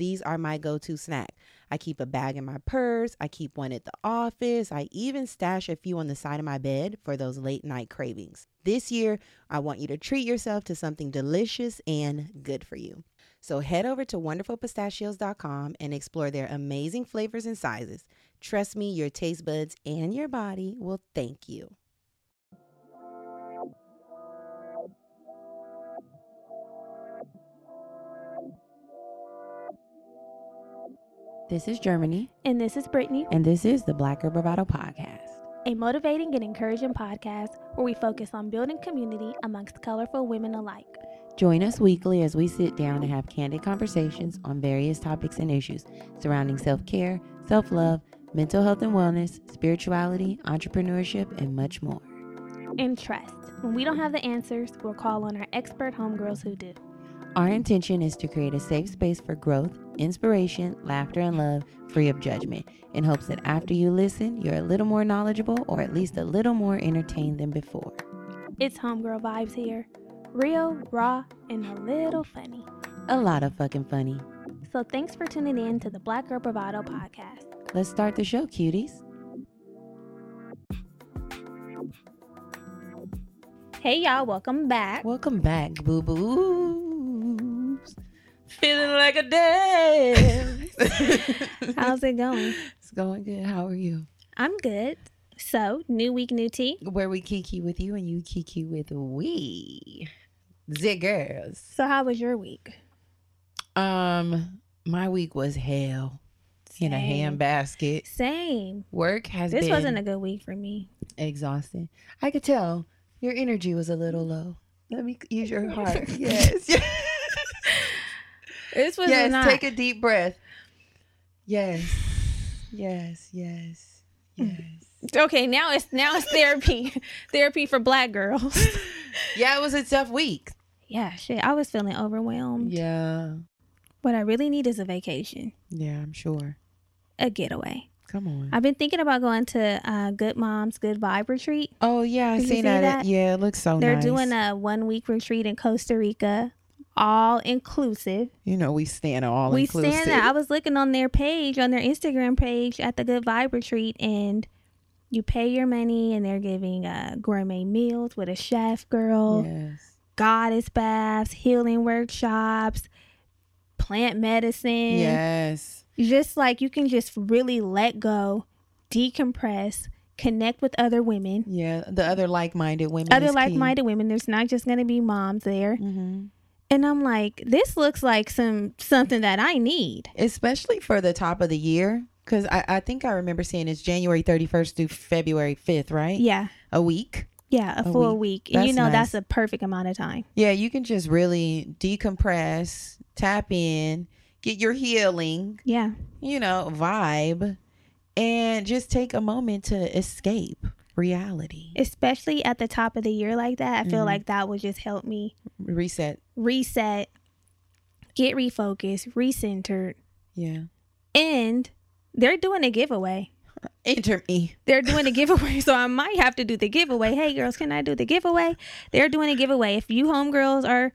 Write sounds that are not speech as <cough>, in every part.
these are my go to snack. I keep a bag in my purse, I keep one at the office, I even stash a few on the side of my bed for those late night cravings. This year, I want you to treat yourself to something delicious and good for you. So head over to wonderfulpistachios.com and explore their amazing flavors and sizes. Trust me, your taste buds and your body will thank you. This is Germany, And this is Brittany, and this is the Black Girl Bravado Podcast. a motivating and encouraging podcast where we focus on building community amongst colorful women alike. Join us weekly as we sit down and have candid conversations on various topics and issues surrounding self care, self love, mental health and wellness, spirituality, entrepreneurship, and much more. And trust, when we don't have the answers, we'll call on our expert homegirls who do. Our intention is to create a safe space for growth, inspiration, laughter, and love, free of judgment, in hopes that after you listen, you're a little more knowledgeable or at least a little more entertained than before. It's homegirl vibes here. Real, raw, and a little funny. A lot of fucking funny. So thanks for tuning in to the Black Girl Bravado podcast. Let's start the show, cuties. Hey y'all, welcome back. Welcome back, boo boos. Feeling like a dance. <laughs> How's it going? It's going good. How are you? I'm good. So, new week, new tea. Where we kiki with you and you kiki with we. The girls. So, how was your week? Um, my week was hell in a Same. handbasket. Same. Work has This been wasn't a good week for me. exhausting. I could tell your energy was a little low. Let me use your <laughs> heart. yes. yes. <laughs> This was yes. not. Take a deep breath. Yes. Yes. Yes. Yes. <laughs> Okay, now it's now it's therapy, <laughs> therapy for black girls. <laughs> yeah, it was a tough week. yeah, shit. I was feeling overwhelmed. Yeah. What I really need is a vacation, Yeah, I'm sure. a getaway. Come on. I've been thinking about going to uh, Good Moms Good Vibe retreat. oh yeah, I seen see that. that? Yeah, it looks so nice. They're nice. doing a one week retreat in Costa Rica, all inclusive. You know, we stand all we inclusive. stand. I was looking on their page, on their Instagram page at the Good Vibe retreat, and you pay your money, and they're giving uh, gourmet meals with a chef girl. Yes. goddess baths, healing workshops, plant medicine. Yes. Just like you can just really let go, decompress, connect with other women, Yeah. The other like-minded women. other like minded women. There's not just going to be moms there. Mm-hmm. And I'm like, this looks like some something that I need. Especially for the top of the year, because I, I think I remember seeing it's January 31st through February 5th, right? Yeah. A week. Yeah, a, A full week. week. And you know nice. that's a perfect amount of time. Yeah, you can just really decompress, tap in, get your healing, Yeah. you know, vibe, and just take a moment to escape reality. Especially at the top of the year like that. I feel Mhm. like that would just help me Reset. reset, get refocused, recentered, Yeah. and they're doing a giveaway. <laughs> Enter me. They're doing a giveaway, <laughs> so I might have to do the giveaway. Hey, girls, can I do the giveaway? They're doing a giveaway. If you homegirls are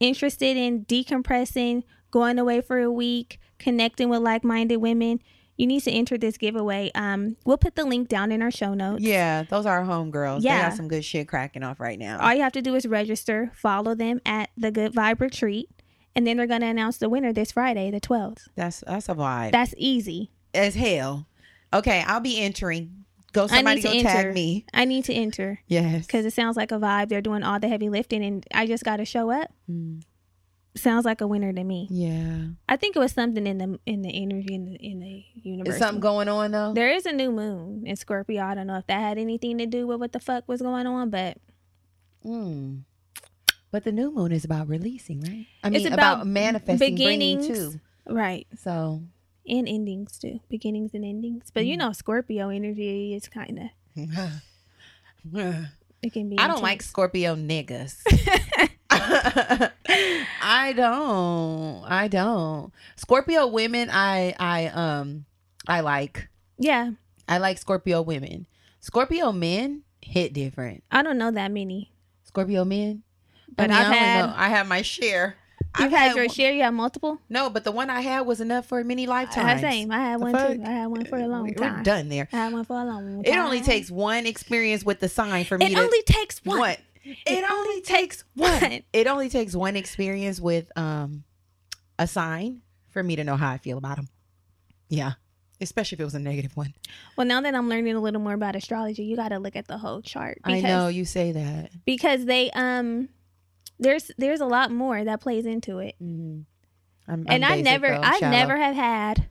interested in decompressing, going away for a week, connecting with like minded women, you need to enter this giveaway. Um, we'll put the link down in our show notes. Yeah, those are homegirls. They Yeah. got some good shit cracking off right now. All you have to do is register, follow them at the Good Vibe Retreat, and then they're going to announce the winner this Friday, the 12th. That's that's a vibe. That's easy. As hell. Okay, I'll be entering. Go somebody go enter. tag me. I need to enter Yes. because it sounds like a vibe. They're doing all the heavy lifting, and I just got to show up. Mm, Sounds like a winner to me. yeah. I think it was something in the in the energy in the in the universe. Is something going on though? There is a new moon in Scorpio. I don't know if that had anything to do with what the fuck was going on, but Mm. But the new moon is about releasing, right? I It's mean, about about, manifesting, beginnings. too. right. So, And endings too. Beginnings and endings. But you Mm. know Scorpio energy is kind of <laughs> it can be I don't like. Scorpio niggas. <laughs> <laughs> I don't. I don't. Scorpio women, I I um I like. Yeah. I like Scorpio women. Scorpio men hit different. I don't know that many. Scorpio men. But I mean, I've I had- know- I have my share. You've I've had your one- share, you have multiple? No, but the one I had was enough for many I lifetimes. same. I had The one fuck? too. I had one for a long We- time. We're done there. I had one for a long time. It only takes one experience with the sign for me It to only takes one. What? <laughs> It, only takes one. <laughs> It only takes one experience with um a sign for me to know how I feel about them. Yeah, especially if it was a negative one. Well, now that I'm learning a little more about astrology, you got to look at the whole chart. I know you say that. because they um there's there's a lot more that plays into it. Mm-hmm. I'm, and I'm I never though. I'm never have had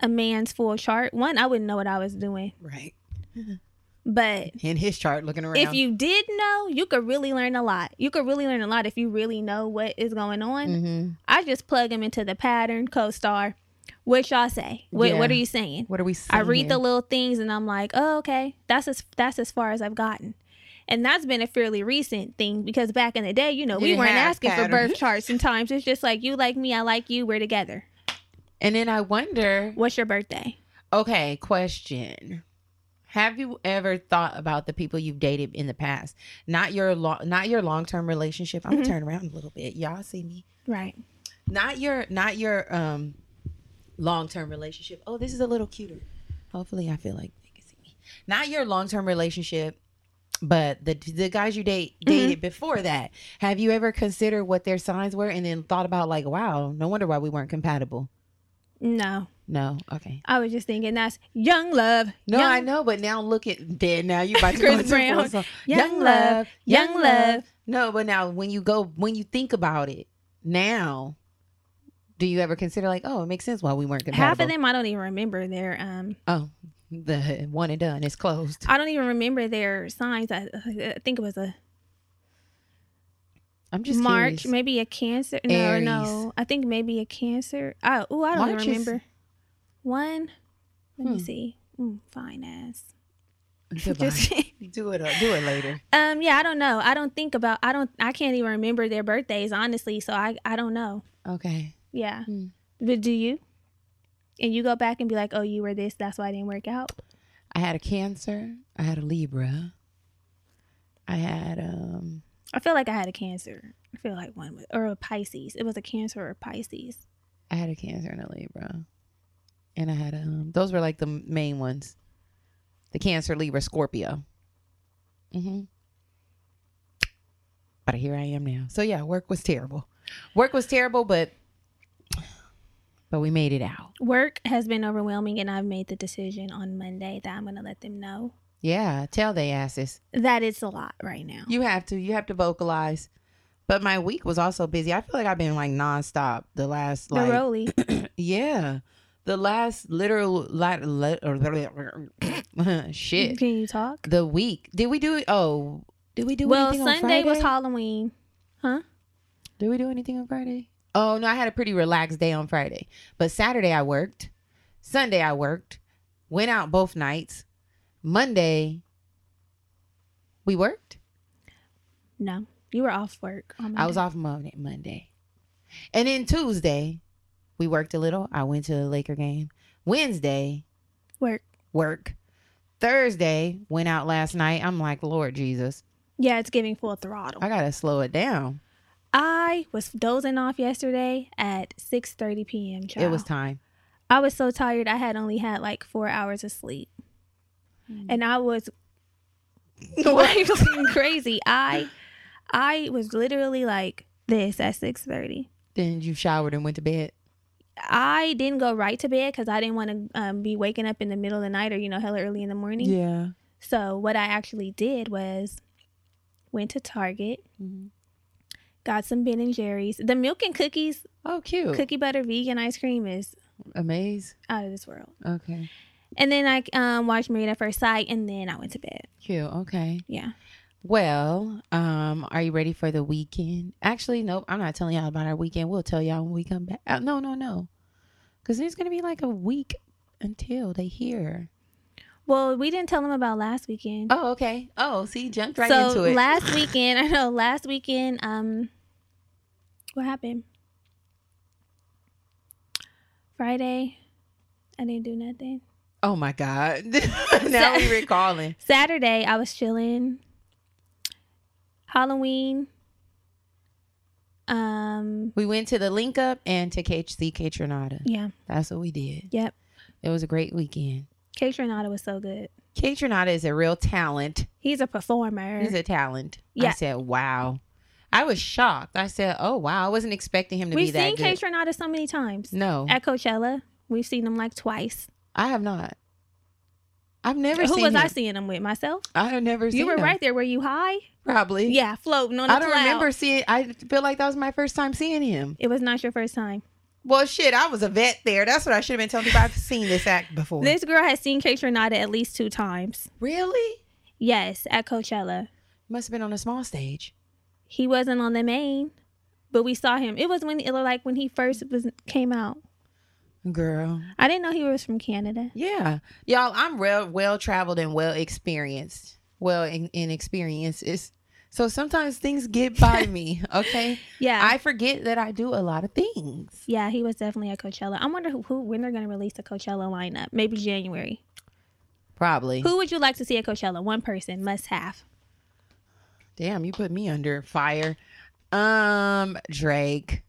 a man's full chart. One, I wouldn't know what I was doing. right <laughs> But in his chart looking around. if you did know, you could really learn a lot. You could really learn a lot if you really know what is going on. hmm I just plug them into the pattern, co-star. What y'all say? What what are you saying? what are we? I read the little things and I'm like, oh, okay, that's as that's as far as I've gotten. And that's been a fairly recent thing because back in the day, you know, we didn't weren't asking for birth <laughs> charts. Sometimes it's just like you like me, I like you, we're together. And then I wonder. What's your birthday? Okay, question. Have you ever thought about the people you've dated in the past? Not your long, not your long term relationship. I'm Mhm. gonna turn around a little bit. Y'all see me? Right. Not your, not your um long term relationship. Oh, this is a little cuter. Hopefully, I feel like they can see me. Not your long term relationship, but the the guys you date dated before that. Have you ever considered what their signs were and then thought about like, wow, no wonder why we weren't compatible? No. No, okay. I was just thinking that's young love. No, young, I know, but now look at dead. Now you about to Chris Brown. so- Young love, young love. No, but now when you go, when you think about it, now, do you ever consider like, oh, it makes sense why we weren't compatible? Half of them I don't even remember their um Oh, the one and done. It's closed. I don't even remember their signs. I, I think it was a I'm just March, curious. maybe a cancer. No, Aries. no. I think maybe a cancer. Oh, ooh, I don't March even is- remember. One. Let me Hmm. see. Mm, fine ass. <laughs> Just- <laughs> do it. uh, Do it later. um. Yeah, I don't know. I don't think about. I don't. I can't even remember their birthdays honestly. So I. I don't know. Okay. Yeah. Hmm. But do you? And you go back and be like, oh, you were this. That's why it didn't work out. I had a Cancer. I had a Libra. I had um. I feel like I had a cancer. I feel like one was, or a Pisces. It was a cancer or a Pisces. I had a Cancer and a Libra, and I had um. Those were like the main ones. The Cancer, Libra, Scorpio. Mm-hmm. But here I am now. So yeah, work was terrible. Work was terrible, but but we made it out. Work has been overwhelming, and I've made the decision on Monday that I'm going to let them know Yeah, tell they asses. that it's a lot right now. You have to. You have to vocalize. But my week was also busy. I feel like I've been like nonstop the last the like <clears throat> yeah, the last literal like <laughs> shit. Can you talk? The week did we do it? Oh, did we do Well, anything on Sunday was Friday? Halloween. Huh? Did we do anything on Friday? Oh no, I had a pretty relaxed day on Friday. But Saturday I worked. Sunday I worked. Went out both nights. Monday we worked. No, you were off work. On I was off Monday, Monday. And then Tuesday, we worked a little. I went to the Laker game. Wednesday, work. work. Thursday, went out last night. I'm like, Lord Jesus, Yeah, it's giving full throttle. I gotta slow it down. I was dozing off yesterday at 6:30 p.m. Child. It was time. I was so tired. I had only had like four hours of sleep, hmm. and I was <laughs> <laughs> like crazy. I I was literally like this at six thirty. Then you showered and went to bed. I didn't go right to bed because I didn't want to um, be waking up in the middle of the night or you know hella early in the morning. Yeah. So what I actually did was went to Target, Mhm. got some Ben and Jerry's. The milk and cookies, Oh, cute. cookie butter vegan ice cream is amazing. out of this world. Okay. And then I um, watched Married at First Sight, and then I went to bed. Cute. Okay. Yeah. Well, um, are you ready for the weekend? Actually, nope. I'm not telling y'all about our weekend. We'll tell y'all when we come back. Uh, no, no, no. Because there's gonna be like a week until they hear. Well, we didn't tell them about last weekend. Oh, okay. Oh, see, jumped right so into it. last <laughs> weekend, I know last weekend, um, what happened? Friday, I didn't do nothing. oh my God. <laughs> <laughs> now we're recalling. Saturday, I was chilling. Halloween. Um, We went to the link up and to KHC Kaytranada. yeah, That's what we did. yep. It was a great weekend. Kaytranada was so good. Kaytranada is a real talent. He's a performer. He's a talent. I said, wow. I was shocked. I said, oh, wow. I wasn't expecting him to be that good." We've seen K good. So many times. no, At Coachella, we've seen him like twice. I have not. I've never seen them. Who was him. I seeing him with? Myself? I have never seen You were him. right there. Were you high? Probably. Yeah, floating on a I don't cloud. remember seeing. I feel like that was my first time seeing him. It was not your first time. Well, shit, I was a vet there. That's what I should have been telling people. I've seen this act before. This girl has seen Kaytranada at least two times. really? Yes, at Coachella. Must have been on a small stage. He wasn't on the main, but we saw him. It was when it was like when he first was came out. Girl. I didn't know he was from Canada. Yeah. Y'all, I'm real well traveled and well experienced. Well in, in experiences. So sometimes things get by <laughs> me, okay? Yeah, I forget that I do a lot of things. yeah, he was definitely at Coachella. I wonder who, who when they're gonna release the Coachella lineup. Maybe January. Probably. Who would you like to see at Coachella? One person must have. Damn, you put me under fire. Um, Drake.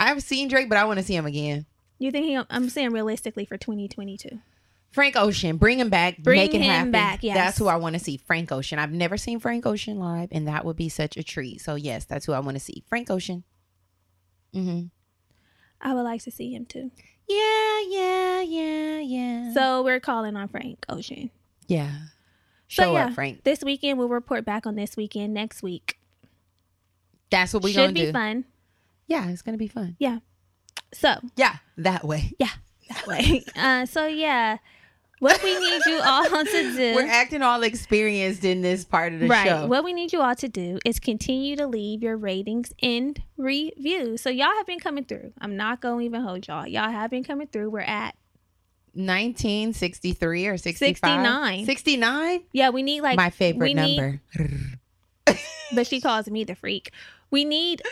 I've seen Drake, but I want to see him again. You think he? I'm saying realistically for 2022. Frank Ocean, bring him back, Bring make it him happen. back, yes. That's who I want to see. Frank Ocean. I've never seen Frank Ocean live, and that would be such a treat. So yes, that's who I want to see. Frank Ocean. Mm-hmm. I would like to see him too. Yeah, yeah, yeah, yeah. So we're calling on Frank Ocean. yeah. So, Show yeah. up, Frank. This weekend we'll report back on this weekend next week. That's what we Should gonna be fun. Yeah, it's gonna be fun. So Yeah, that way. Yeah, that way. uh, so yeah, what we need you all to do. <laughs> We're acting all experienced in this part of the right. show. What we need you all to do is continue to leave your ratings and reviews. So y'all have been coming through. I'm not going to even hold y'all. Y'all have been coming through. We're at 1963 or 65? 69. 69? yeah. We need like My favorite we need- number. <laughs> but she calls me the freak. We need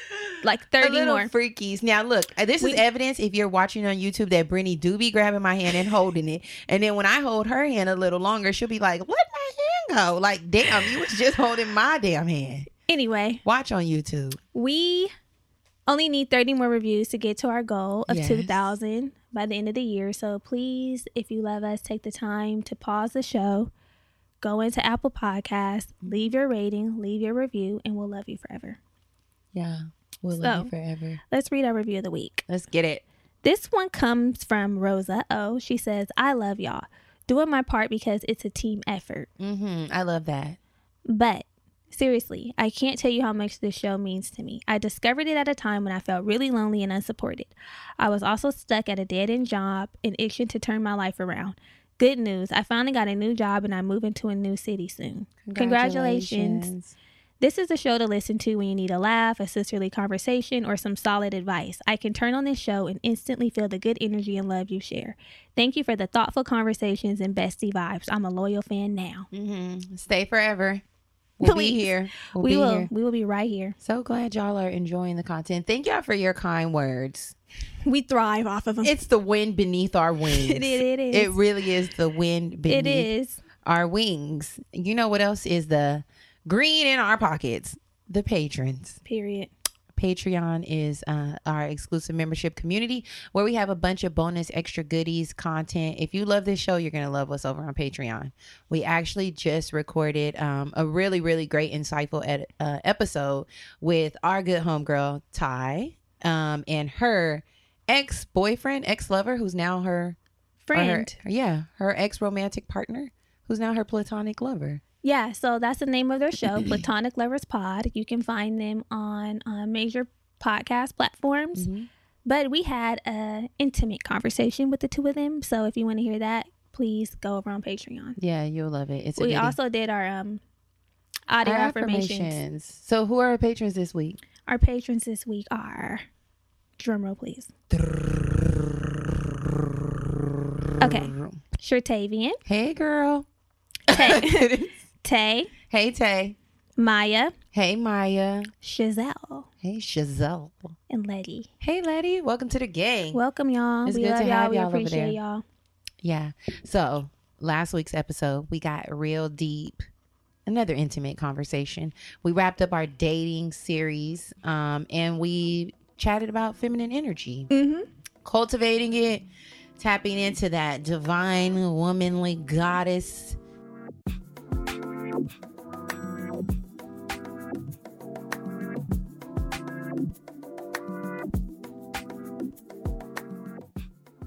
like 30 little more. freakies. Now look, uh, this We- is evidence if you're watching on YouTube that Brittany do be grabbing my hand and holding it. And then when I hold her hand a little longer, she'll be like, Let my hand go. Like, damn, you was just holding my damn hand. Anyway, Watch on YouTube. we only need 30 more reviews to get to our goal of Yes. 2000 by the end of the year so please if you love us take the time to pause the show go into apple Podcasts, leave your rating leave your review and we'll love you forever Yeah. We'll love So- you forever. let's read our review of the week Let's get it. this one comes from rosa o she says i love y'all doing my part because it's a team effort Mm-hmm. I love that. But seriously, I can't tell you how much this show means to me. I discovered it at a time when I felt really lonely and unsupported. I was also stuck at a dead end job and itching to turn my life around. Good news, I finally got a new job and I'm moving to a new city soon. Congratulations. This is a show to listen to when you need a laugh, a sisterly conversation, or some solid advice. I can turn on this show and instantly feel the good energy and love you share. Thank you for the thoughtful conversations and bestie vibes. I'm a loyal fan now. Mm-hmm. Stay forever. We'll Please. be here. We'll we be will here. we will be right here. So glad y'all are enjoying the content. Thank y'all for your kind words. We thrive off of them. It's the wind beneath our <laughs> wings. It, it, is. It really is the wind beneath it is. our wings. You know what else is the green in our pockets? The patrons. Period. Patreon is uh, our exclusive membership community where we have a bunch of bonus extra goodies, content. If you love this show, you're going to love us over on Patreon. We actually just recorded um, a really, really great, insightful ed- uh, episode with our good homegirl, Ty, um, and her ex boyfriend, ex lover, who's now her or her- Friend. yeah, her ex romantic partner, who's now her platonic lover. Yeah, so that's the name of their show, <clears throat> Platonic Lovers Pod. You can find them on uh, major podcast platforms. Mhm. But we had a intimate conversation with the two of them. So if you want to hear that, please go over on Patreon. Yeah, you'll love it. It's We also did our um audio Our affirmations. So, who are our patrons this week? Our patrons this week are drumroll please. Okay. Shertavian, Hey, girl. Tay, Tay, hey, Tay. Maya, Hey, Maya. Chazelle, Hey, Chazelle. and Letty. Hey, Letty. Welcome to the gang. Welcome y'all. It's we good love to y'all. have y'all over appreciate there. y'all. yeah. So, last week's episode, we got real deep. Another intimate conversation. We wrapped up our dating series um, and we chatted about feminine energy. Mm-hmm. cultivating it, tapping into that divine womanly goddess.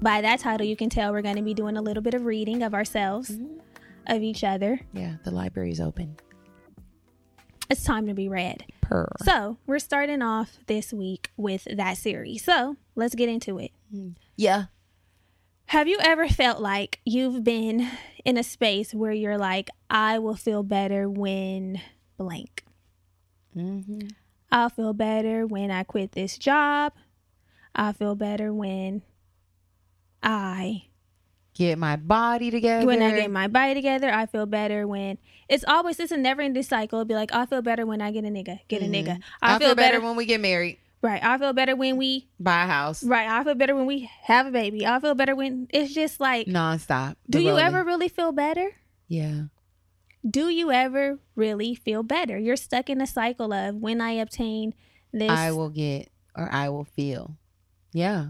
By that title, you can tell we're going to be doing a little bit of reading of ourselves, mm-hmm. of each other. Yeah, the library's open. It's time to be read. Purr. So, we're starting off this week with that series. So, let's get into it. Mm-hmm. Yeah. Have you ever felt like you've been in a space where you're like, I will feel better when blank? hmm I'll feel better when I quit this job. I'll feel better when I Get my body together. when I get my body together. I feel better when it's always it's a never ending cycle. It'll be like I feel better when I get a nigga, get a nigga. I I feel, better, when we get married, right. I feel better when we buy a house, right. I feel better when we have a baby. I feel better when it's just like. nonstop. Do The you ever really feel better? Yeah. Do you ever really feel better? You're stuck in a cycle of when I obtain this, I will get or I will feel. Yeah.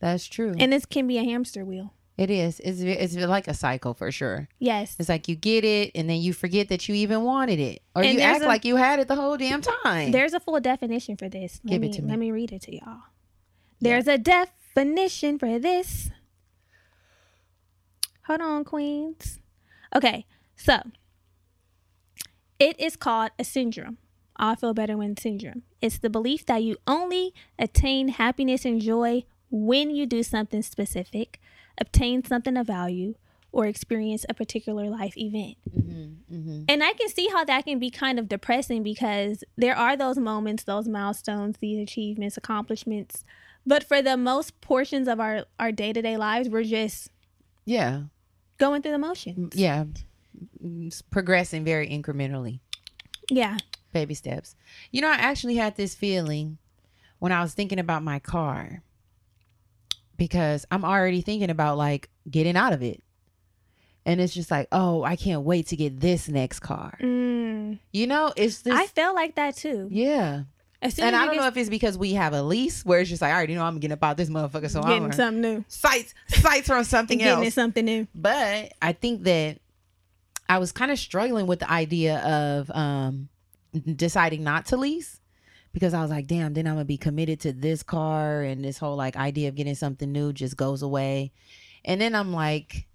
That's true. and this can be a hamster wheel. It is. It's it's like a cycle for sure. Yes. It's like you get it and then you forget that you even wanted it. Or And you act a- like you had it the whole damn time. There's a full definition for this. Let Give me, it to me. Let me read it to y'all. There's a definition for this. Hold on, queens. Okay, so it is called a syndrome. I feel better when syndrome. It's the belief that you only attain happiness and joy when you do something specific, obtain something of value, or experience a particular life event. mm-hmm. mm-hmm. And I can see how that can be kind of depressing because there are those moments, those milestones, these achievements, accomplishments. But for the most portions of our our day to day lives, we're just Yeah. going through the motions. Yeah. It's progressing very incrementally. Yeah. Baby steps. You know, I actually had this feeling when I was thinking about my car because I'm already thinking about like getting out of it. And it's just like, oh, I can't wait to get this next car. Mm. You know, it's this. I felt like that too. yeah. As And as I don't know if it's because we have a lease where it's just like, all right, you know, I'm getting about this motherfucker. So getting I'm getting something new, sights, sights on something getting else. it something new. But I think that I was kind of struggling with the idea of um, deciding not to lease because I was like, damn, then I'm gonna be committed to this car and this whole like idea of getting something new just goes away. And then I'm like,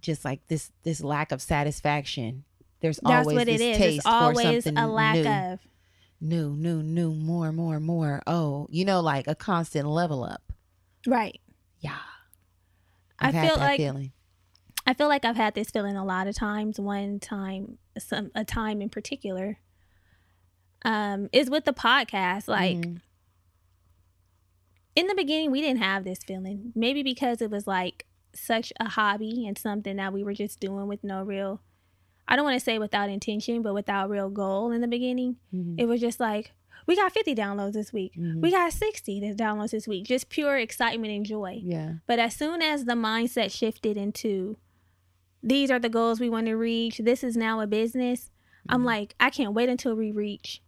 just like this this lack of satisfaction. There's That's always what this is. taste It's always for something a lack new, of. new, new, new, more, more, more. Oh, you know, like a constant level up. Right. Yeah, I I've had feel that like feeling. I feel like I've had this feeling a lot of times. One time, some a time in particular, um, is with the podcast. Like Mhm. in the beginning, we didn't have this feeling. Maybe because it was like such a hobby and something that we were just doing with no real. I don't want to say without intention, but without real goal in the beginning. Mhm. It was just like we got 50 downloads this week. Mhm. We got 60 downloads this week. Just pure excitement and joy. yeah, But as soon as the mindset shifted into these are the goals we want to reach, this is now a business, I'm like, I can't wait until we reach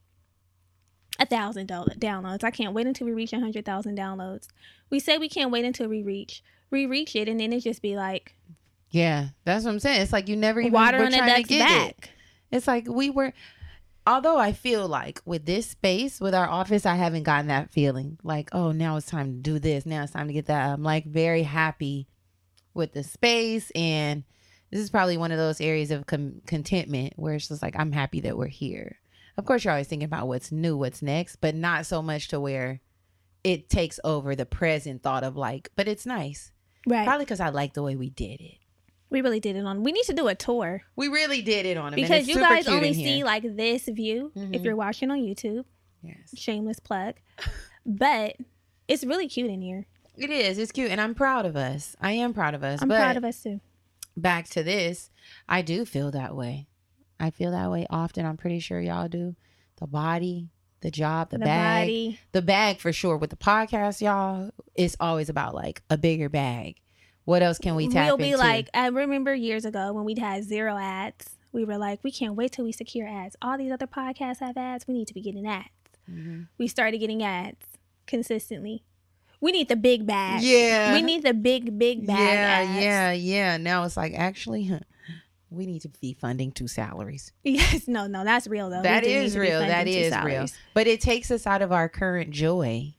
a thousand downloads. I can't wait until we reach a hundred thousand downloads. We say we can't wait until we reach we reach it, and then it just be like Yeah, that's what I'm saying. It's like you never even water were on a trying to get back. it. It's like we were. Although I feel like with this space, with our office, I haven't gotten that feeling. Like, oh, now it's time to do this. Now it's time to get that. I'm like very happy with the space, and this is probably one of those areas of com- contentment where it's just like I'm happy that we're here. Of course, you're always thinking about what's new, what's next, but not so much to where it takes over the present thought of like, but it's nice. Right. Probably because I like the way we did it. we really did it on. We need to do a tour We really did it on because you guys only see like this view if Mhm. you're watching on YouTube. Yes, Shameless plug, <laughs> but it's really cute in here. it is. It's cute, and I'm proud of us. I am proud of us. I'm proud of us too. back to this, I do feel that way. I feel that way often. I'm pretty sure y'all do. The body, the job, the, The bag, body. the bag for sure. With the podcast, y'all, it's always about like a bigger bag. What else can we tap We'll be into? like, I remember years ago when we'd had zero ads. We were like, we can't wait till we secure ads. All these other podcasts have ads. We need to be getting ads. Mhm. We started getting ads consistently. We need the big bag. Yeah. We need the big, big bag. yeah, ads. yeah, yeah. Now it's like actually, huh, we need to be funding two salaries. <laughs> Yes. No, no, that's real though. That is real. That is real. But it takes us out of our current joy.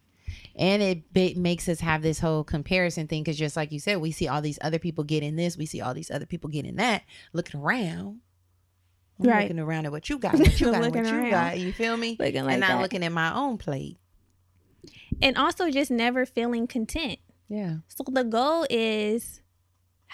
And it, it makes us have this whole comparison thing because just like you said, we see all these other people getting this, we see all these other people getting that. Looking around, I'm Right. looking around at what you got, what you <laughs> got, what Looking you around. got. You feel me? Looking like and not that. looking at my own plate. and also just never feeling content. Yeah. So the goal is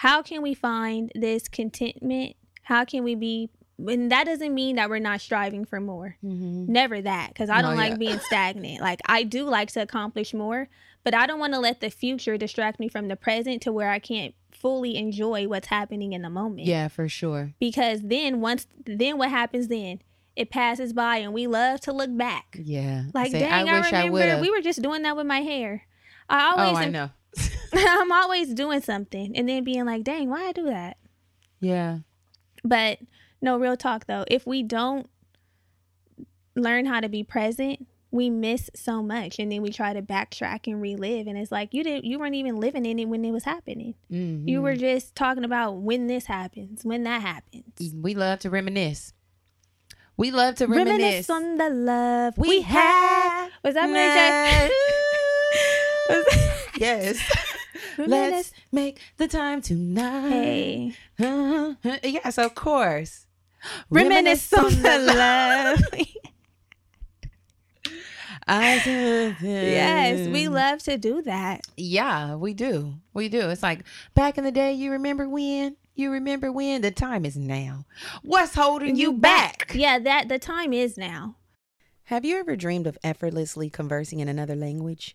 how can we find this contentment? How can we be and that doesn't mean that we're not striving for more. Mm-hmm. Never that because I don't like yeah. being stagnant. <laughs> Like I do like to accomplish more, but I don't want to let the future distract me from the present to where I can't fully enjoy what's happening in the moment. Yeah, for sure. Because then once then what happens then? It passes by and we love to look back. Yeah. Like Say, dang, I, wish I remember would've. we were just doing that with my hair. I always Oh, I know. <laughs> I'm always doing something and then being like, dang, why I do that? Yeah. But no, real talk though, if we don't learn how to be present, we miss so much and then we try to backtrack and relive and it's like you didn't you weren't even living in it when it was happening. Mhm. You were just talking about when this happens, when that happens. We love to reminisce. We love to reminisce. Reminisce on the love we, we, had. have. Was that Mary J? <laughs> <laughs> yes. Let's Reminisce. make the time tonight. Hey. Uh-huh. Yes, of course. Reminisce on the love. <laughs> I do. yes, we love to do that. Yeah, we do. We do. It's like back in the day. You remember when? You remember when? The time is now. What's holding you back? Yeah, that the time is now. Have you ever dreamed of effortlessly conversing in another language?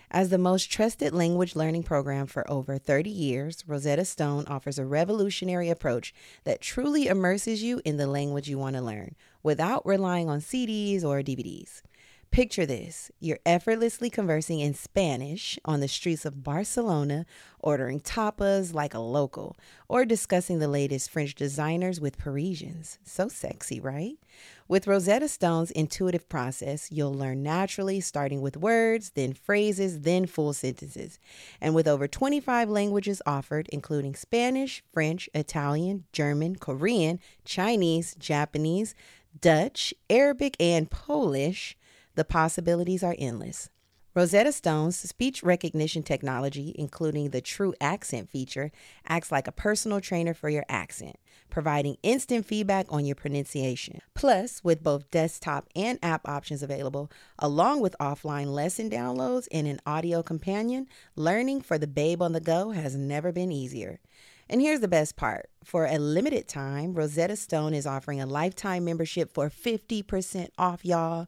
As the most trusted language learning program for over 30 years, Rosetta Stone offers a revolutionary approach that truly immerses you in the language you want to learn without relying on CDs or DVDs. Picture this you're effortlessly conversing in Spanish on the streets of Barcelona, ordering tapas like a local, or discussing the latest French designers with Parisians. So sexy, right? With Rosetta Stone's intuitive process, you'll learn naturally, starting with words, then phrases, then full sentences. And with over 25 languages offered, including Spanish, French, Italian, German, Korean, Chinese, Japanese, Dutch, Arabic, and Polish, the possibilities are endless. Rosetta Stone's speech recognition technology, including the True Accent feature, acts like a personal trainer for your accent, providing instant feedback on your pronunciation. Plus, with both desktop and app options available, along with offline lesson downloads and an audio companion, learning for the babe on the go has never been easier. And here's the best part for a limited time, Rosetta Stone is offering a lifetime membership for 50% off, y'all.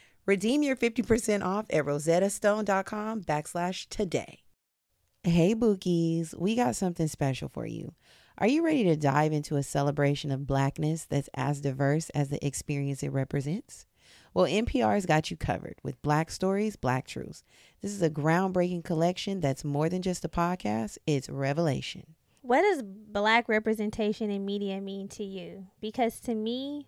Redeem your 50% off at rosettastone.com backslash today. Hey, Bookies, we got something special for you. Are you ready to dive into a celebration of blackness that's as diverse as the experience it represents? Well, NPR's got you covered with Black Stories, Black Truths. This is a groundbreaking collection that's more than just a podcast, it's revelation. What does black representation in media mean to you? Because to me,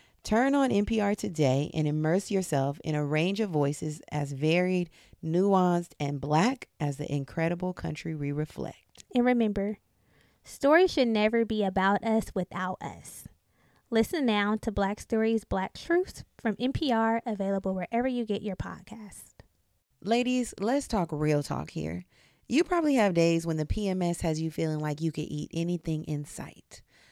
Turn on NPR today and immerse yourself in a range of voices as varied, nuanced, and black as the incredible country we reflect. And remember, stories should never be about us without us. Listen now to Black Stories, Black Truths from NPR, available wherever you get your podcast. Ladies, let's talk real talk here. You probably have days when the PMS has you feeling like you could eat anything in sight.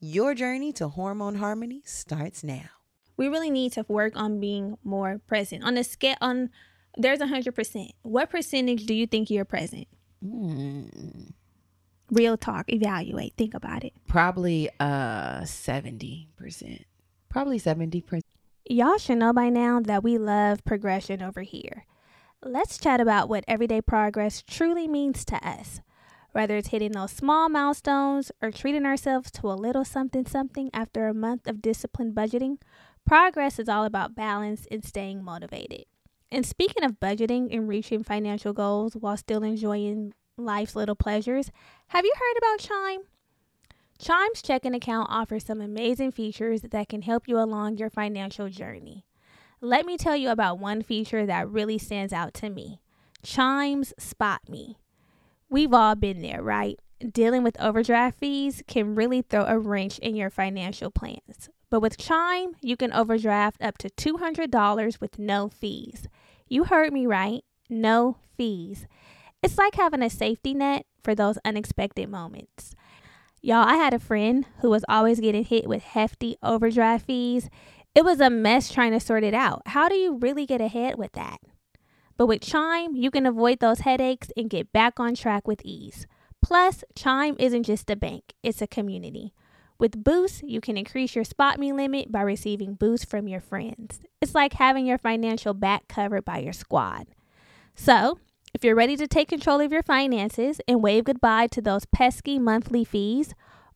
Your journey to hormone harmony starts now. We really need to work on being more present. On a scale on there's a hundred percent. What percentage do you think you're present? Mm, Real talk, evaluate, think about it. probably uh 70%. Probably 70%. Y'all should know by now that we love progression over here. Let's chat about what everyday progress truly means to us. Whether it's hitting those small milestones or treating ourselves to a little something something after a month of disciplined budgeting, progress is all about balance and staying motivated. And speaking of budgeting and reaching financial goals while still enjoying life's little pleasures, have you heard about Chime? Chime's checking account offers some amazing features that can help you along your financial journey. Let me tell you about one feature that really stands out to me Chime's Spot Me. We've all been there, right? Dealing with overdraft fees can really throw a wrench in your financial plans. But with Chime, you can overdraft up to $200 with no fees. You heard me right. No fees. It's like having a safety net for those unexpected moments. Y'all, I had a friend who was always getting hit with hefty overdraft fees. It was a mess trying to sort it out. How do you really get ahead with that? But with Chime, you can avoid those headaches and get back on track with ease. Plus, Chime isn't just a bank, it's a community. With Boost, you can increase your spot me limit by receiving boosts from your friends. It's like having your financial back covered by your squad. So, if you're ready to take control of your finances and wave goodbye to those pesky monthly fees,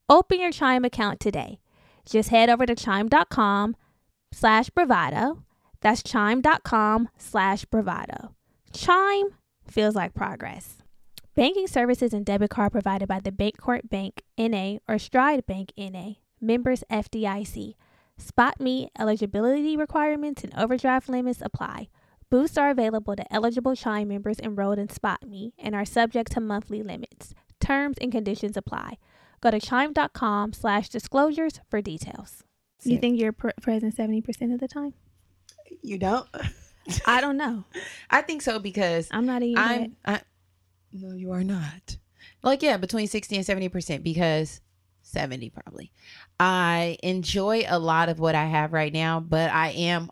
open your Chime account today. Just head over to chime.com slash bravado. That's chime.com slash bravado. Chime feels like progress. Banking services and debit card provided by the Bancorp Bank NA or Stride Bank NA, members FDIC. Spot Me eligibility requirements and overdraft limits apply. Boosts are available to eligible Chime members enrolled in Spot Me and are subject to monthly limits. Terms and conditions apply. Go to chime.com slash disclosures for details. You think you're pr- present 70% of the time? You don't? I don't know. <laughs> I think so because I'm not your. I'm I No, you are not. Like yeah, between 60 and 70% because 70 probably. I enjoy a lot of what I have right now, but I am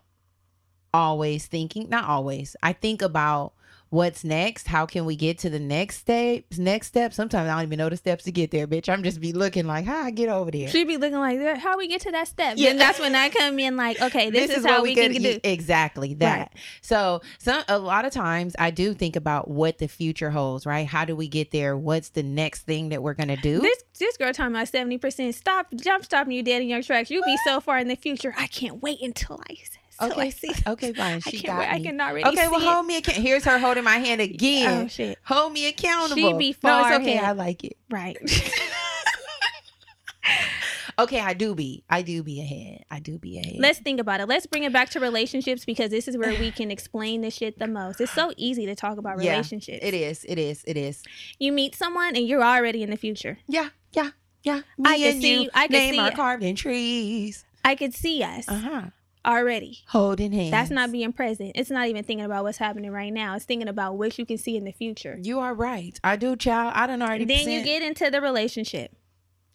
always thinking, not always. I think about what's next. How can we get to the next step? Next step. Sometimes I don't even know the steps to get there, bitch. I'm just be looking like, how I get over there. She'd be looking like, "There- how we get to that step? Yeah. Yeah, that's when I come in like, okay, this, is, how what we, can do. exactly that. Right. So, some a lot of times I do think about what the future holds. Right? How do we get there? What's the next thing that we're gonna do? This this girl talking about seventy percent. Stop, jump, stopping you dead in your tracks. You'll be so far in the future. I can't wait until I until I okay, see. okay, fine. I She can't got wait. I me. can already Okay, well, it. hold me. Account- Here's her holding my hand <laughs> again. Oh shit! Hold me accountable. She be no, far it's okay. ahead. I like it. Right. <laughs> Okay, I do be. I do be ahead. I do be ahead. Let's think about it. Let's bring it back to relationships because this is where we can explain this shit the most. It's so easy to talk about Yeah, relationships. It is. It is. It is. You meet someone and you're already in the future. Yeah. Yeah. Yeah. Me I can and see- you I can name see our it. carved in trees. I could see us Uh huh. Already. Holding hands. That's not being present. It's not even thinking about what's happening right now. It's thinking about what you can see in the future. You are right. I do, child. I don't already. Then you get into the relationship.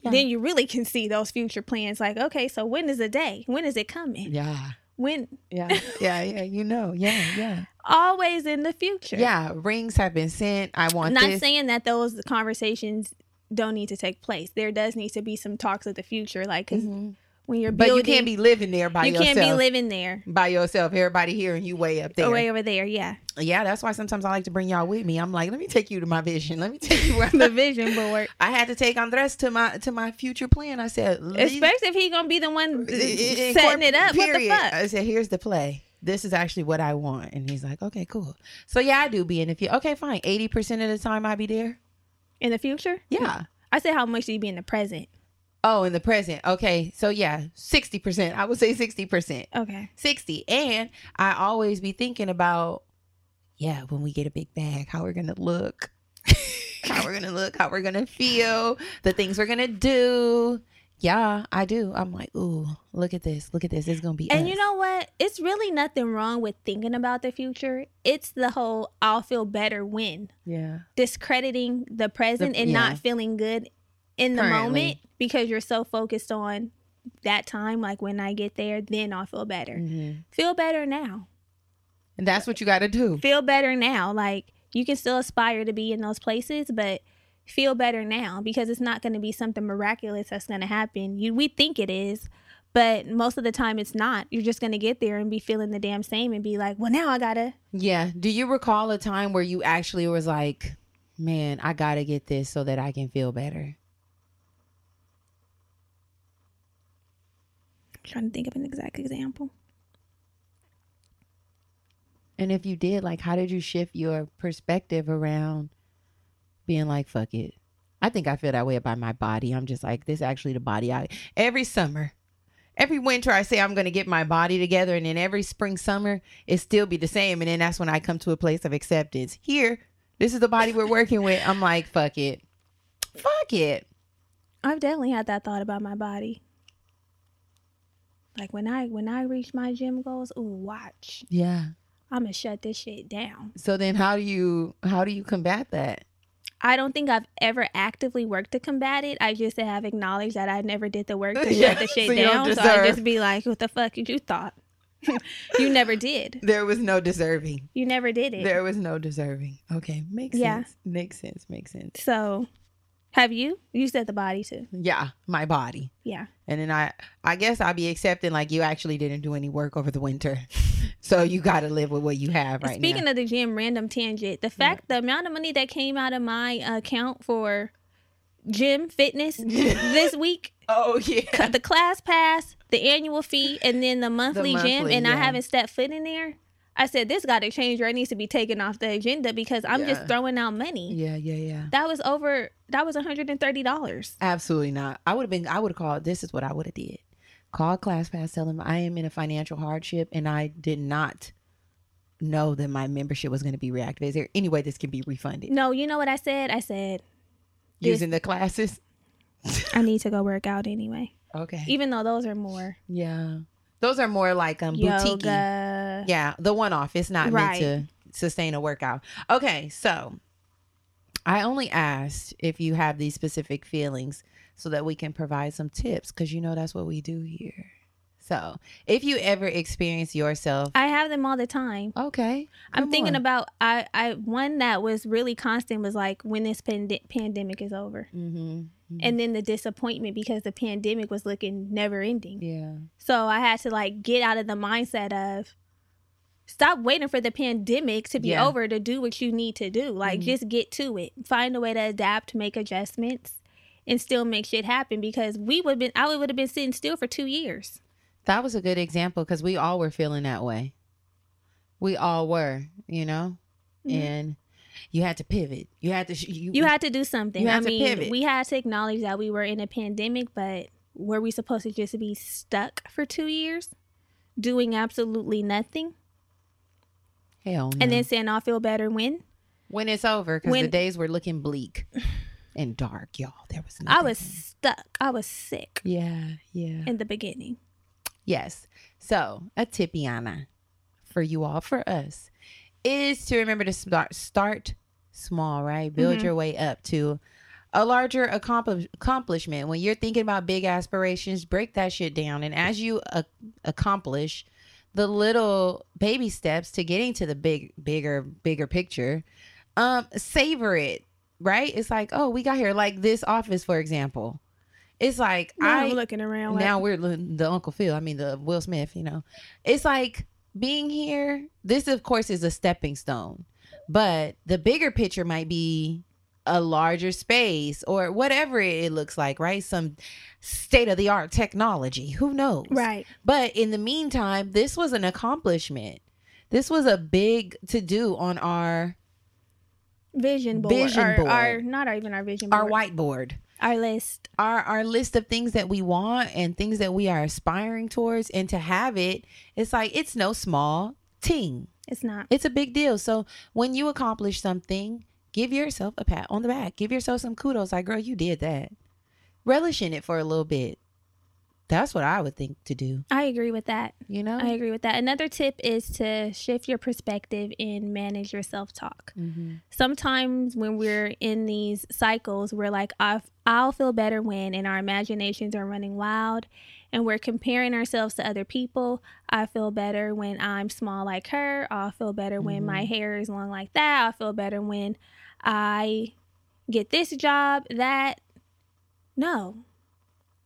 Yeah. Then you really can see those future plans. Like, okay, so when is the day? When is it coming? Yeah. When? Yeah. Yeah. Yeah. You know. Yeah. Yeah. Always in the future. Yeah. Rings have been sent. I want Not this. saying that those conversations don't need to take place. There does need to be some talks of the future, like 'cause Mhm. When you're But you can't be living there by you yourself. You can't be living there. by yourself. Everybody here and you way up there. Way over there, yeah. Yeah, that's why sometimes I like to bring y'all with me. I'm like, let me take you to my vision. Let me take you where <laughs> The vision board. I had to take Andres to my to my future plan. I said, "Leave- Especially if he gonna be the one setting it up. Period. What the fuck? I said, here's the play. This is actually what I want. And he's like, okay, cool. So yeah, I do be in the future. Okay, fine. 80% of the time I be there. In the future? Yeah. I said how much do you be in the present? Oh, in the present. Okay. So yeah, 60%. I would say 60%. Okay. 60. And I always be thinking about, yeah, when we get a big bag, how we're going <laughs> to look, how we're going to look, how we're going to feel, the things we're going to do. Yeah, I do. I'm like, ooh, look at this. Look at this. It's gonna be. And us. you know what? It's really nothing wrong with thinking about the future. It's the whole I'll feel better when yeah, discrediting the present The- and yeah. not feeling good in the Currently. moment because you're so focused on that time. Like when I get there, then I'll feel better. Mhm. Feel better now. and that's what you got to do. Feel better now. Like you can still aspire to be in those places, but feel better now because it's not going to be something miraculous that's going to happen. You we think it is, but most of the time it's not. You're just going to get there and be feeling the damn same and be like, "Well, now I got to Yeah. Do you recall a time where you actually was like, man, I got to get this so that I can feel better? Trying to think of an exact example." And if you did, like, how did you shift your perspective around being like, fuck it? I think I feel that way about my body. I'm just like, this actually the body I every summer. Every winter I say I'm gonna get my body together and then every spring summer it still be the same. And then that's when I come to a place of acceptance. Here, this is the body we're working with. I'm like, fuck it. Fuck it. I've definitely had that thought about my body. Like when I when I reach my gym goals, ooh, watch. Yeah. I'm gonna shut this shit down. So then how do you how do you combat that? I don't think I've ever actively worked to combat it. I just have acknowledged that I never did the work to <laughs> Yeah, shut the shit so down. So I just be like, what the fuck did you thought? <laughs> you never did. <laughs> There was no deserving. You never did it. There was no deserving. Okay. Makes Yeah. sense. Makes sense. Makes sense. So have you? You said the body too. Yeah, my body. Yeah. And then I I guess I'll be accepting like you actually didn't do any work over the winter. <laughs> so you gotta live with what you have right now. Speaking now. of the gym, random tangent. The fact, the amount of money that came out of my account for gym fitness <laughs> this week, oh yeah. the class pass, the annual fee, and then the monthly, gym, monthly, and I haven't stepped foot in there. I said this got to change or it needs to be taken off the agenda because I'm Yeah. just throwing out money. Yeah, yeah, yeah. That was over. That was 130 dollars. Absolutely not. I would have been I would have called this is what I would have did. Call ClassPass, tell them I am in a financial hardship and I did not know that my membership was going to be reactivated. Is there any way this can be refunded? No, you know what I said? I said Using the classes? I need to go work out anyway, Okay. even though those are more Yeah. Those are more like um boutique. Yeah, the one off. It's not Right. meant to sustain a workout. Okay, so I only asked if you have these specific feelings so that we can provide some tips because you know that's what we do here. So if you ever experience yourself, I have them all the time. okay, I'm come thinking on. about I I one that was really constant was like when this pande- pandemic is over, Mhm, mhm. and then the disappointment because the pandemic was looking never ending. yeah, So I had to like get out of the mindset of stop waiting for the pandemic to be Yeah. over to do what you need to do. Like Mhm. just get to it. Find a way to adapt, make adjustments, and still make shit happen because we would have been I would have been sitting still for 2 years. that was a good example because we all were feeling that way. We all were, you know, Mhm. and you had to pivot. You had to. sh- You, You had to do something. I to mean, pivot. we had to acknowledge that we were in a pandemic, but were we supposed to just be stuck for 2 years doing absolutely nothing hell no. and then saying I'll feel better when? when it's over because the days were looking bleak and dark y'all there was I was stuck. I was sick yeah yeah in the beginning. yes so a tipiana for you all for us is to remember to start start small right build Mhm. your way up to a larger accompli- accomplishment when you're thinking about big aspirations break that shit down and as you uh, accomplish the little baby steps to getting to the big bigger bigger picture. Um savor it right? It's like oh we got here. Like this office for example. It's like I'm looking around. Like, now we're the uncle phil i mean the will smith you know. It's like being here this of course is a stepping stone. But the bigger picture might be a larger space or whatever it looks like right some state of the art technology who knows right. but in the meantime, this was an accomplishment. This was a big to do on our Vision board. Vision our, board. Our, not even our vision board. our whiteboard. Our list. Our our list of things that we want and things that we are aspiring towards and to have it, it's like it's no small ting. It's not. It's a big deal. So when you accomplish something, give yourself a pat on the back. Give yourself some kudos like girl, you did that. Relish in it for a little bit. That's what I would think to do. I agree with that. You know? I agree with that. Another tip is to shift your perspective and manage your self talk. mm-hmm. Sometimes when we're in these cycles, we're like, I've, I'll feel better when, and our imaginations are running wild and we're comparing ourselves to other people. I feel better when I'm small like her. I'll feel better when my hair is long like that. I'll feel better when I get this job, that. No.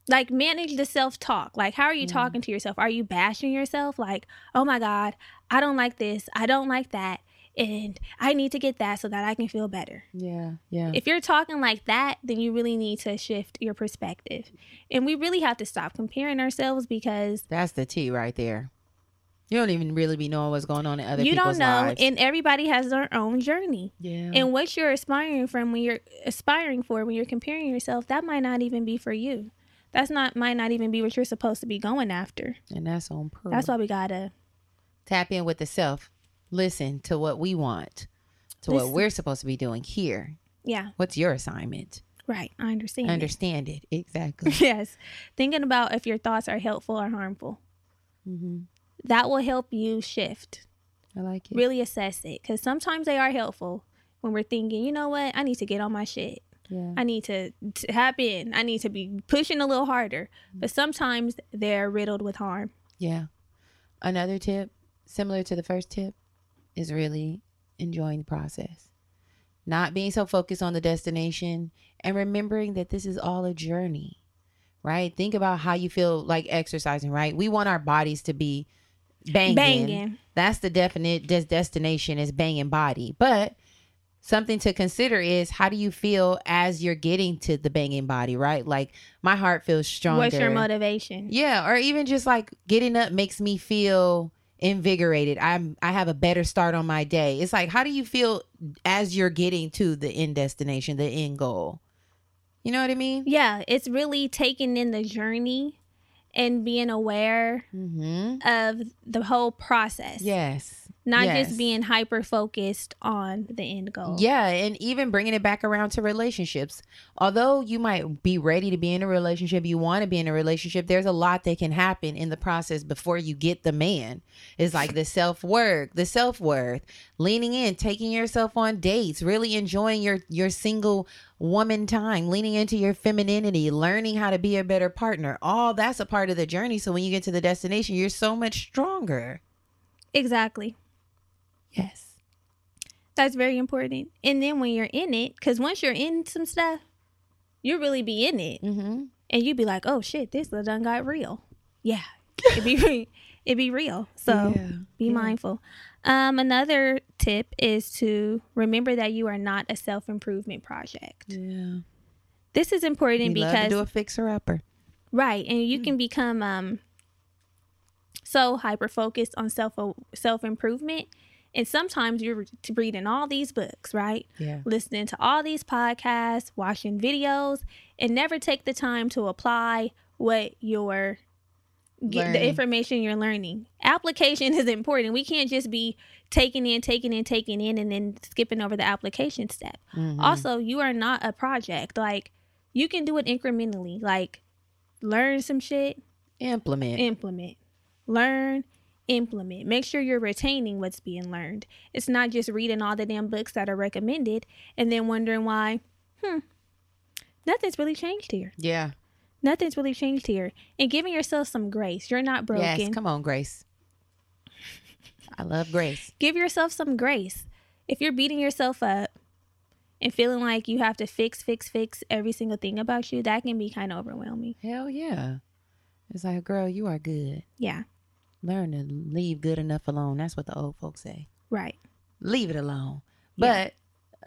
Like manage the self talk. Like how are you Yeah. talking to yourself? Are you bashing yourself? Like, oh my God, I don't like this. I don't like that. And I need to get that so that I can feel better. Yeah. Yeah. If you're talking like that, then you really need to shift your perspective. And we really have to stop comparing ourselves because That's the T right there. You don't even really be knowing what's going on in other you don't know lives. and everybody has their own journey. yeah. And what you're aspiring from when you're aspiring for when you're comparing yourself, that might not even be for you. That's not might not even be what you're supposed to be going after. and that's on purpose. That's why we gotta Tap in with the self. Listen to what we want, to what we're supposed to be doing here. yeah, What's your assignment? right. I understand. it. Understand it. Exactly. <laughs> yes. Thinking about if your thoughts are helpful or harmful. hmm That will help you shift. I like it. Really assess it. Because sometimes they are helpful when we're thinking, you know what, I need to get on my shit. Yeah. I need to tap in. I need to be pushing a little harder. Mm. But sometimes they're riddled with harm. Yeah. Another tip, similar to the first tip, is really enjoying the process. Not being so focused on the destination and remembering that this is all a journey, right? Think about how you feel like exercising, right? We want our bodies to be banging. Banging. That's the definite des- destination is banging body. But something to consider is how do you feel as you're getting to the banging body, right? Like my heart feels stronger. What's your motivation? Yeah, or even just like getting up makes me feel invigorated. I'm I have a better start on my day. It's like how do you feel as you're getting to the end destination, the end goal? You know what I mean? Yeah, it's really taking in the journey and being aware Mm-hmm. of the whole process. Yes. Not Yes. just being hyper focused on the end goal. Yeah, and even bringing it back around to relationships. Although you might be ready to be in a relationship, you want to be in a relationship, there's a lot that can happen in the process before you get the man. It's like the self work, the self worth, leaning in, taking yourself on dates, really enjoying your your single woman time, leaning into your femininity, learning how to be a better partner. All that's a part of the journey. So when you get to the destination, you're so much stronger. Exactly. Yes. That's very important. And then when you're in it, because once you're in some stuff, you really be in it. Mm-hmm. And you'd be like, oh shit, this done got real. Yeah. <laughs> It'd be re- it be real. So be Yeah. mindful. Um, another tip is to remember that you are not a self improvement project. Yeah. This is important We because do a fixer upper. Right, and you can become um so hyper focused on self self improvement, and sometimes you're reading all these books, right? Yeah. Listening to all these podcasts, watching videos, and never take the time to apply what you're get the information you're learning. Application <laughs> is important. We can't just be taking in, taking in, taking in, and then skipping over the application step. Mhm. Also, you are not a project. Like you can do it incrementally. Like learn some shit, implement. implement. Learn, implement. Make sure you're retaining what's being learned. It's not just reading all the damn books that are recommended and then wondering why, hmm, nothing's really changed here. yeah. Nothing's really changed here. And giving yourself some grace. You're not broken. Yes. Come on, Grace. <laughs> I love Grace. Give yourself some grace. If you're beating yourself up and feeling like you have to fix, fix, fix every single thing about you, that can be kind of overwhelming. Hell yeah. It's like, girl, you are good. Yeah, Learn to leave good enough alone. That's what the old folks say. right. Leave it alone. Yeah. But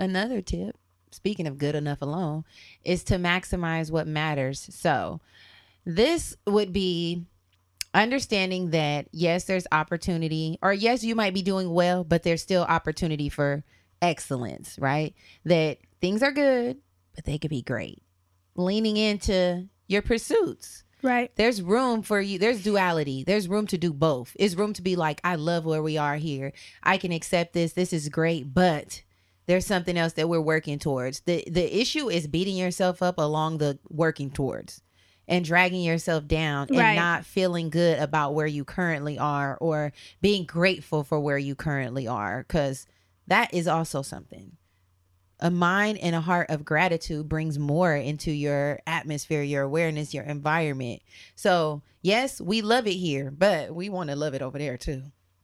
another tip, speaking of good enough alone, is to maximize what matters. So this would be understanding that yes, there's opportunity, or yes, you might be doing well, but there's still opportunity for excellence, right? That things are good, but they could be great. Leaning into your pursuits Right. there's room for you. There's duality. There's room to do both. It's room to be like i love where we are here. I can accept this. This is great. But there's something else that we're working towards. The the issue is beating yourself up along the working towards and dragging yourself down and Right. not feeling good about where you currently are or being grateful for where you currently are because that is also something a mind and a heart of gratitude brings more into your atmosphere your awareness your environment so yes we love it here but we want to love it over there too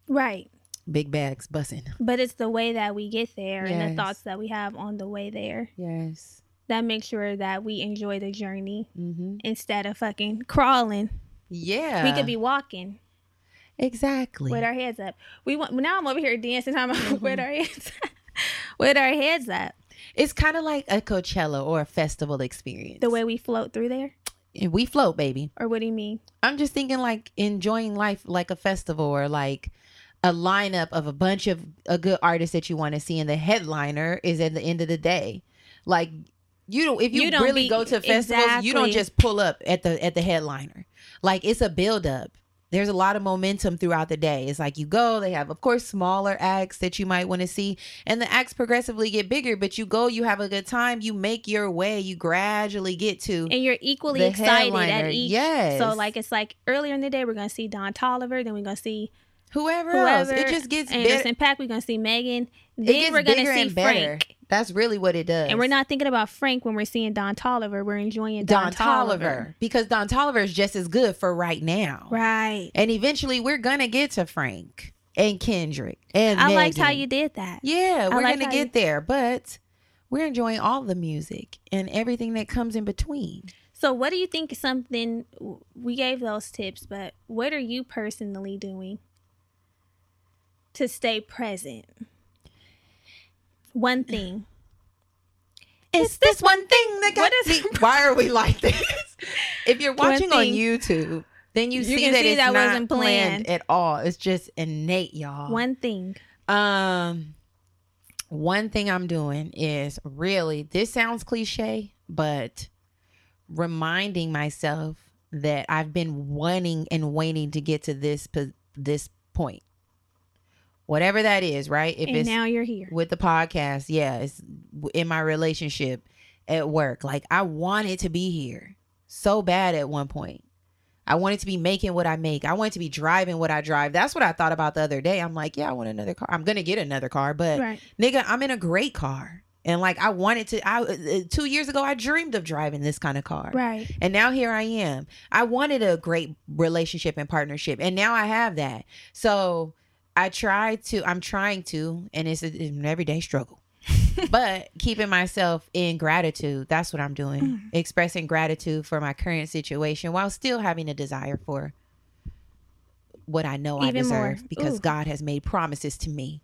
Right. big bags bussing But it's the way that we get there and the thoughts that we have on the way there yes that makes sure that we enjoy the journey mm-hmm. instead of fucking crawling. yeah we could be walking exactly with our heads up. We want now. I'm over here dancing, about <laughs> Mm-hmm. with our heads, <laughs> with our heads up. it's kind of like a coachella or a festival experience The way we float through there, we float baby or what do you mean? I'm just thinking like enjoying life like a festival or like a lineup of a bunch of a good artist that you want to see and the headliner is at the end of the day. Like you don't if you, You don't really be- go to festivals, you don't just pull up at the at the headliner. Like it's a build up. There's a lot of momentum throughout the day. It's like you go, they have of course smaller acts that you might want to see and the acts progressively get bigger, but you go, you have a good time, you make your way, you gradually get to And you're equally excited headliner, at each. yes. So like it's like earlier in the day we're gonna see Don Toliver, then we're gonna see whoever, whoever. else. It just gets better. Anderson Paak. We're gonna see Megan. It Then gets we're gonna see. Frank. That's really what it does. And we're not thinking about Frank when we're seeing Don Toliver. We're enjoying Don, Don, Toliver. Toliver because Don Toliver is just as good for right now. Right. And eventually we're gonna get to Frank and Kendrick and I liked how you did that. Yeah, we're gonna get you- there, but we're enjoying all the music and everything that comes in between. So, what do you think is something we gave those tips, but what are you personally doing to stay present? One thing. <clears throat> It's this one thing that got is- me. <laughs> Why are we like this? If you're watching on. YouTube, then you, You see that see it's that not wasn't planned. planned. at all. It's just innate, y'all. One thing. Um, one thing I'm doing is really this sounds cliche, but reminding myself that I've been wanting and waiting to get to this this point, whatever that is, right? If and it's now you're here. with the podcast, yeah, it's in my relationship at work. Like I wanted to be here so bad at one point. I wanted to be making what I make. I wanted to be driving what I drive. That's what I thought about the other day. I'm like, yeah, I want another car. I'm gonna get another car, but Right. nigga, I'm in a great car. And like I wanted to. I uh, two years ago, I dreamed of driving this kind of car. Right. And now here I am. I wanted a great relationship and partnership, and now I have that. So I try to. I'm trying to, and it's, a, it's an everyday struggle. <laughs> but keeping myself in gratitude. That's what I'm doing. Mm. Expressing gratitude for my current situation while still having a desire for what I know I Even more. deserve because Ooh. God has made promises to me.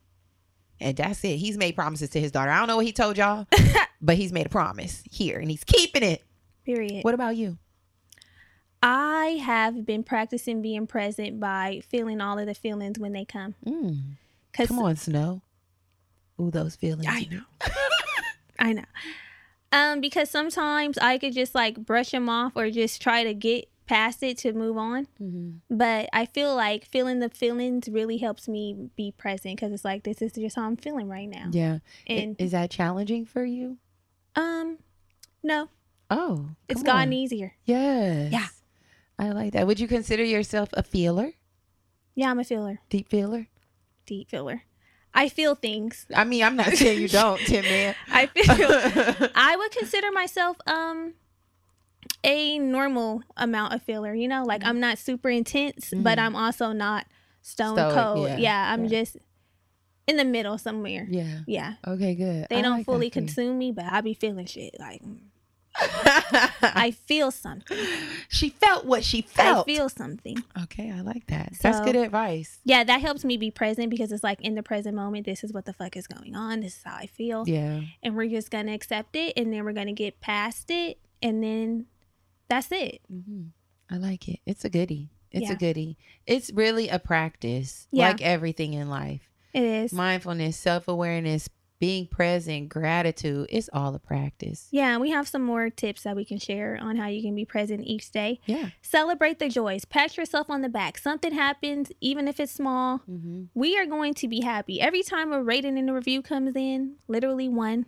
And that's it. He's made promises to his daughter. I don't know what he told y'all, <laughs> but he's made a promise here and he's keeping it. Period. What about you? I have been practicing being present by feeling all of the feelings when they come. Mm. Come on, Snow. Ooh, those feelings. I know. <laughs> I know. Um, because sometimes I could just like brush them off or just try to get past it to move on. Mhm. But I feel like feeling the feelings really helps me be present because it's like this is just how I'm feeling right now. Yeah. And is that challenging for you? um, no, Oh, it's gotten on. easier. Yes. Yeah. I like that. Would you consider yourself a feeler? Yeah, I'm a feeler, Deep feeler? deep feeler. I feel things. I mean, I'm not saying you don't, <laughs> Tim man. I feel. <laughs> I would consider myself um a normal amount of feeler, You know, like I'm not super intense, but Mhm. I'm also not stone Stoic, cold. yeah, Yeah, I'm yeah. just in the middle somewhere. yeah. Yeah, Okay, good. they I don't like fully consume me, but I be feeling shit. Like mm, I feel something. she felt what she felt. I feel something. okay, I like that. That's good advice. Yeah, that helps me be present because it's like in the present moment, this is what the fuck is going on. This is how I feel. Yeah. And we're just going to accept it and then we're going to get past it. And then that's it. hmm I like it. It's a goodie. It's Yeah. a goodie. It's really a practice, Yeah. like everything in life. It is. Mindfulness, self awareness, being present, gratitude. It's all a practice. Yeah, and we have some more tips that we can share on how you can be present each day. Yeah. Celebrate the joys. Pat yourself on the back. Something happens, even if it's small, Mm-hmm. we are going to be happy. Every time a rating and a review comes in, literally one,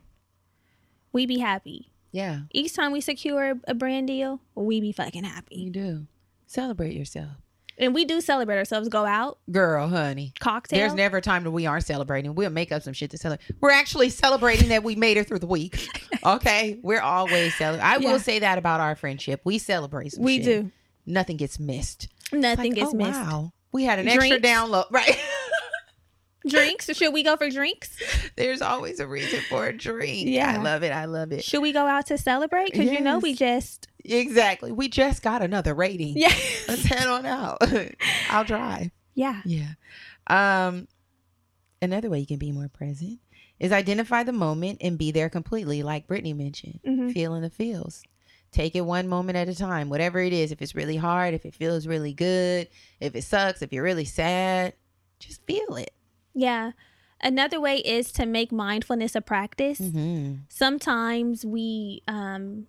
we be happy. Yeah, Each time we secure a brand deal, we be fucking happy. you do. Celebrate yourself. And we do celebrate ourselves, go out, Girl, honey. cocktail. There's never a time that we aren't celebrating. We'll make up some shit to celebrate. We're actually celebrating that we made it through the week. <laughs> Okay, we're always celebrating. I Yeah. will say that about our friendship. We celebrate. Some we shit. do. Nothing gets missed. Nothing Like, gets oh, missed. Wow, we had an extra Drinks. download. Right. Drinks? Should we go for drinks? There's always a reason for a drink. Yeah. I love it. I love it. Should we go out to celebrate? Because you know we just Exactly. We just got another rating. yeah <laughs> Let's head on out. <laughs> I'll drive. yeah Yeah. Um another way you can be more present is identify the moment and be there completely, like Brittany mentioned. Mhm. Feeling the feels. Take it one moment at a time, whatever it is. If it's really hard, if it feels really good, if it sucks, if you're really sad, just feel it. Yeah. Another way is to make mindfulness a practice. Mm-hmm. Sometimes we um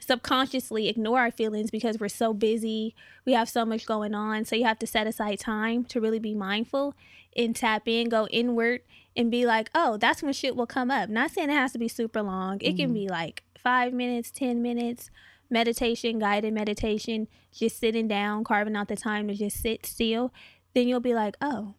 subconsciously ignore our feelings because we're so busy. We have so much going on. So you have to set aside time to really be mindful and tap in, go inward and be like, oh, that's when shit will come up. Not saying it has to be super long. It can Mhm. be like five minutes, 10 minutes, meditation, guided meditation, just sitting down, carving out the time to just sit still. Then you'll be like, oh,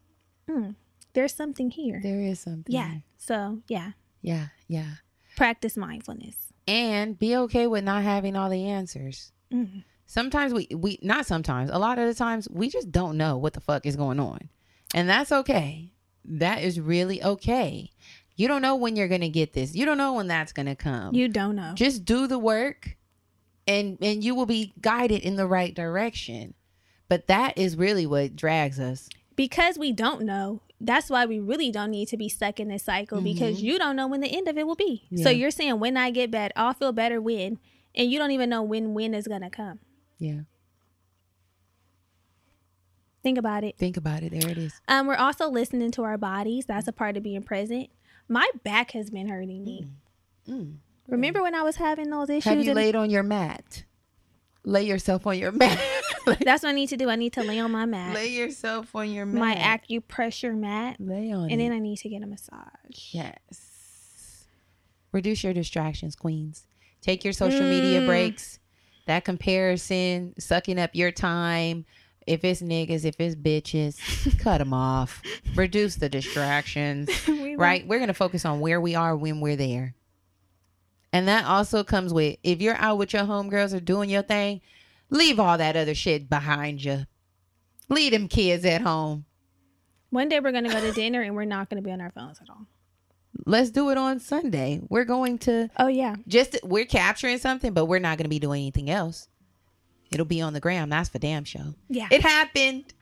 mm, there's something here. There is something. Yeah. So, yeah, Yeah. Yeah. practice mindfulness. And be okay with not having all the answers. Mm. sometimes we we not sometimes a lot of the times we just don't know what the fuck is going on and that's okay that is really okay you don't know when you're gonna get this you don't know when that's gonna come You don't know. just do the work and and you will be guided in the right direction but that is really what drags us because we don't know that's why we really don't need to be stuck in this cycle because Mhm. you don't know when the end of it will be. Yeah. so you're saying when i get better i'll feel better when and you don't even know when when is gonna come. Yeah. Think about it. Think about it. There it is. Um we're also listening to our bodies. That's a part of being present. My back has been hurting me. Mm. remember when i was having those issues have you and- laid on your mat? Lay yourself on your <laughs> mat <laughs> that's what i need to do i need to lay on my mat lay yourself on your mat my acupressure mat lay on it. and it. then i need to get a massage Yes. Reduce your distractions, queens. Take your social media Mm. breaks. That comparison, sucking up your time. If it's niggas, if it's bitches, <laughs> cut them off. Reduce the distractions, <laughs> We right? We're going to focus on where we are when we're there. And that also comes with if you're out with your homegirls or doing your thing, leave all that other shit behind you. Leave them kids at home. One day we're gonna go to dinner and we're not gonna be on our phones at all. Let's do it on Sunday. We're going to Oh yeah. just we're capturing something, but we're not going to be doing anything else. It'll be on the gram. That's for damn show. Yeah. It happened,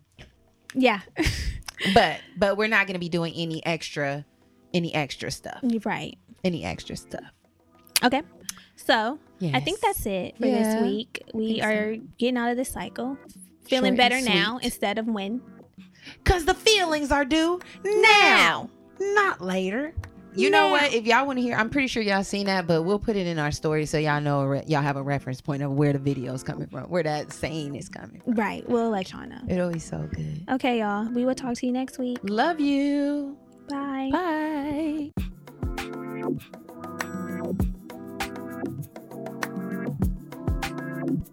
yeah. <laughs> but but we're not going to be doing any extra, any extra stuff, You're right. any extra stuff. Okay. So I think that's it for Yeah, this week. We think so. are getting out of this cycle. Feeling Short better now instead of when. Cause the feelings are due now, not later. You know what? If y'all want to hear, I'm pretty sure y'all seen that, but we'll put it in our story so y'all know re- y'all have a reference point of where the video is coming from, where that saying is coming. From. Right. We'll let y'all know. It always so good. Okay, y'all. We will talk to you next week. Love you. Bye. Bye. Bye.